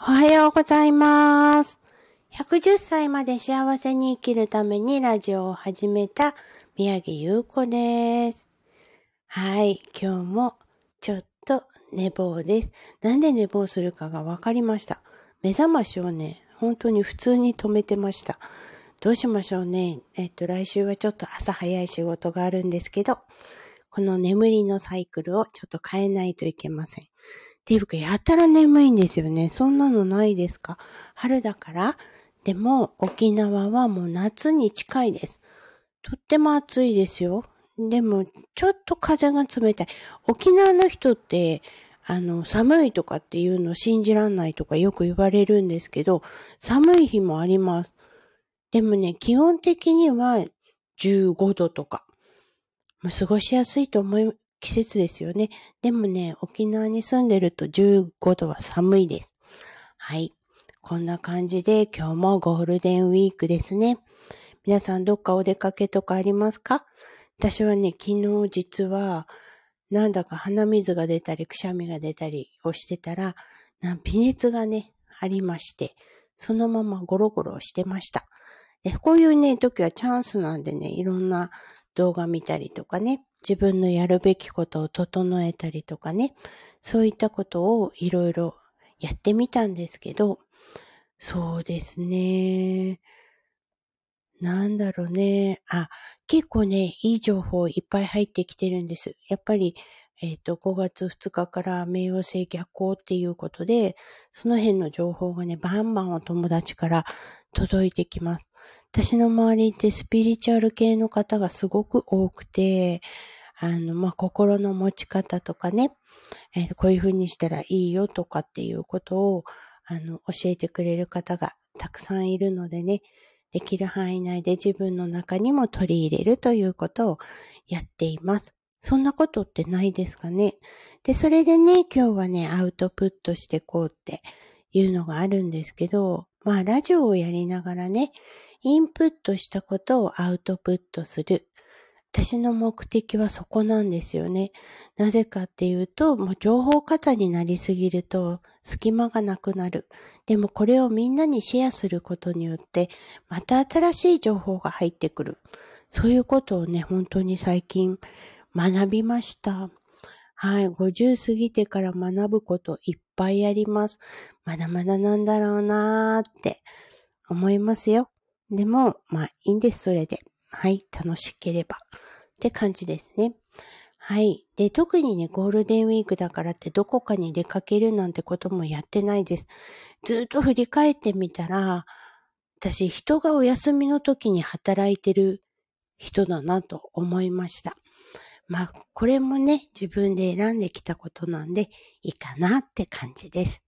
おはようございます。110歳まで幸せに生きるためにラジオを始めた宮城優子です。はい、今日もちょっと寝坊です。なんで寝坊するかがわかりました。目覚ましをね、本当に普通に止めてました。どうしましょうね。えっと、来週はちょっと朝早い仕事があるんですけど、この眠りのサイクルをちょっと変えないといけません。っていうか、やたら眠いんですよね。そんなのないですか？春だからでも、沖縄はもう夏に近いです。とっても暑いですよ。でも、ちょっと風が冷たい。沖縄の人って、あの、寒いとかっていうの信じらんないとかよく言われるんですけど、寒い日もあります。でもね、基本的には15度とか。過ごしやすいと思い季節ですよね。でもね、沖縄に住んでると15度は寒いです。はい。こんな感じで今日もゴールデンウィークですね。皆さんどっかお出かけとかありますか？私はね、昨日実は、なんだか鼻水が出たり、くしゃみが出たりをしてたら、微熱がね、ありまして、そのままゴロゴロしてました。こういうね、時はチャンスなんでね、いろんな動画見たりとかね、自分のやるべきことを整えたりとかね、そういったことをいろいろやってみたんですけど、そうですね。なんだろうね。あ、結構ね、いい情報いっぱい入ってきてるんです。やっぱり、えっ、ー、と、5月2日から冥王星逆行っていうことで、その辺の情報がね、バンバンお友達から届いてきます。私の周りってスピリチュアル系の方がすごく多くて、あの、まあ、心の持ち方とかね、えー、こういう風にしたらいいよとかっていうことを、あの、教えてくれる方がたくさんいるのでね、できる範囲内で自分の中にも取り入れるということをやっています。そんなことってないですかね。で、それでね、今日はね、アウトプットしてこうっていうのがあるんですけど、まあ、ラジオをやりながらね、インプットしたことをアウトプットする。私の目的はそこなんですよね。なぜかっていうと、もう情報過多になりすぎると隙間がなくなる。でもこれをみんなにシェアすることによって、また新しい情報が入ってくる。そういうことをね、本当に最近学びました。はい、50過ぎてから学ぶこといっぱいあります。まだまだなんだろうなーって思いますよ。でも、まあいいんです、それで。はい、楽しければ。って感じですね。はい。で、特にね、ゴールデンウィークだからってどこかに出かけるなんてこともやってないです。ずっと振り返ってみたら、私、人がお休みの時に働いてる人だなと思いました。まあ、これもね、自分で選んできたことなんで、いいかなって感じです。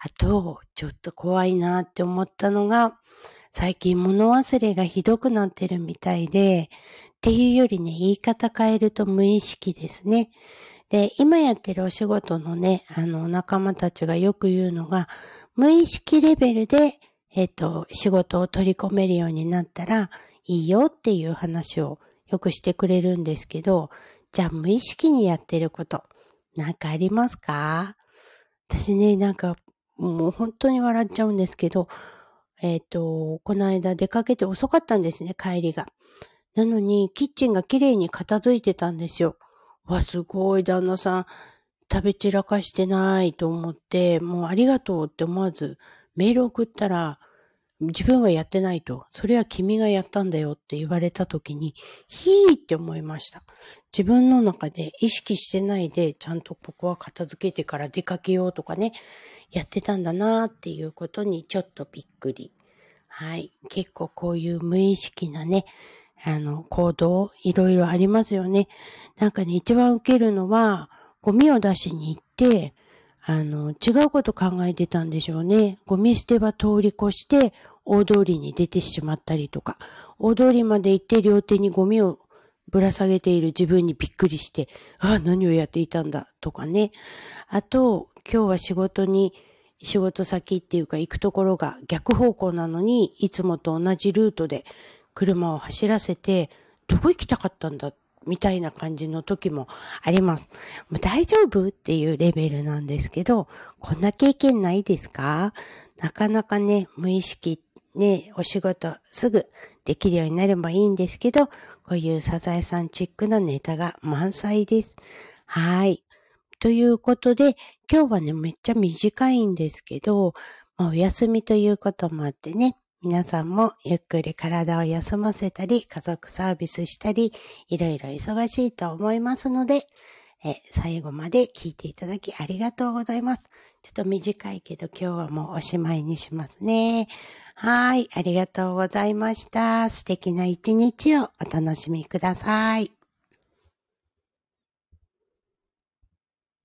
あと、ちょっと怖いなって思ったのが、最近物忘れがひどくなってるみたいで、っていうよりね、言い方変えると無意識ですね。で、今やってるお仕事のね、あの、仲間たちがよく言うのが、無意識レベルで、えっ、と、仕事を取り込めるようになったらいいよっていう話をよくしてくれるんですけど、じゃあ無意識にやってること、なんかありますか？私ね、なんか、もう本当に笑っちゃうんですけど、えっ、ー、と、この間出かけて遅かったんですね、帰りが。なのに、キッチンが綺麗に片付いてたんですよ。わ、すごい、旦那さん、食べ散らかしてないと思って、もうありがとうって思わず、メール送ったら、自分はやってないと。それは君がやったんだよって言われた時に、ひーって思いました。自分の中で意識してないで、ちゃんとここは片付けてから出かけようとかね、やってたんだなーっていうことにちょっとびっくり。はい。結構こういう無意識なね、あの、行動、いろいろありますよね。なんかね、一番受けるのは、ゴミを出しに行って、あの、違うこと考えてたんでしょうね。ゴミ捨て場通り越して、大通りに出てしまったりとか、大通りまで行って両手にゴミをぶら下げている自分にびっくりして、ああ、何をやっていたんだ、とかね。あと、今日は仕事に、仕事先っていうか行くところが逆方向なのに、いつもと同じルートで車を走らせて、どこ行きたかったんだみたいな感じの時もあります。大丈夫っていうレベルなんですけど、こんな経験ないですか？なかなかね、無意識、ね、お仕事すぐできるようになればいいんですけど、こういうサザエさんチックなネタが満載です。はい。ということで、今日はね、めっちゃ短いんですけど、まあ、お休みということもあってね、皆さんもゆっくり体を休ませたり、家族サービスしたり、いろいろ忙しいと思いますので、え最後まで聞いていただきありがとうございます。ちょっと短いけど今日はもうおしまいにしますね。はい、ありがとうございました。素敵な一日をお楽しみください。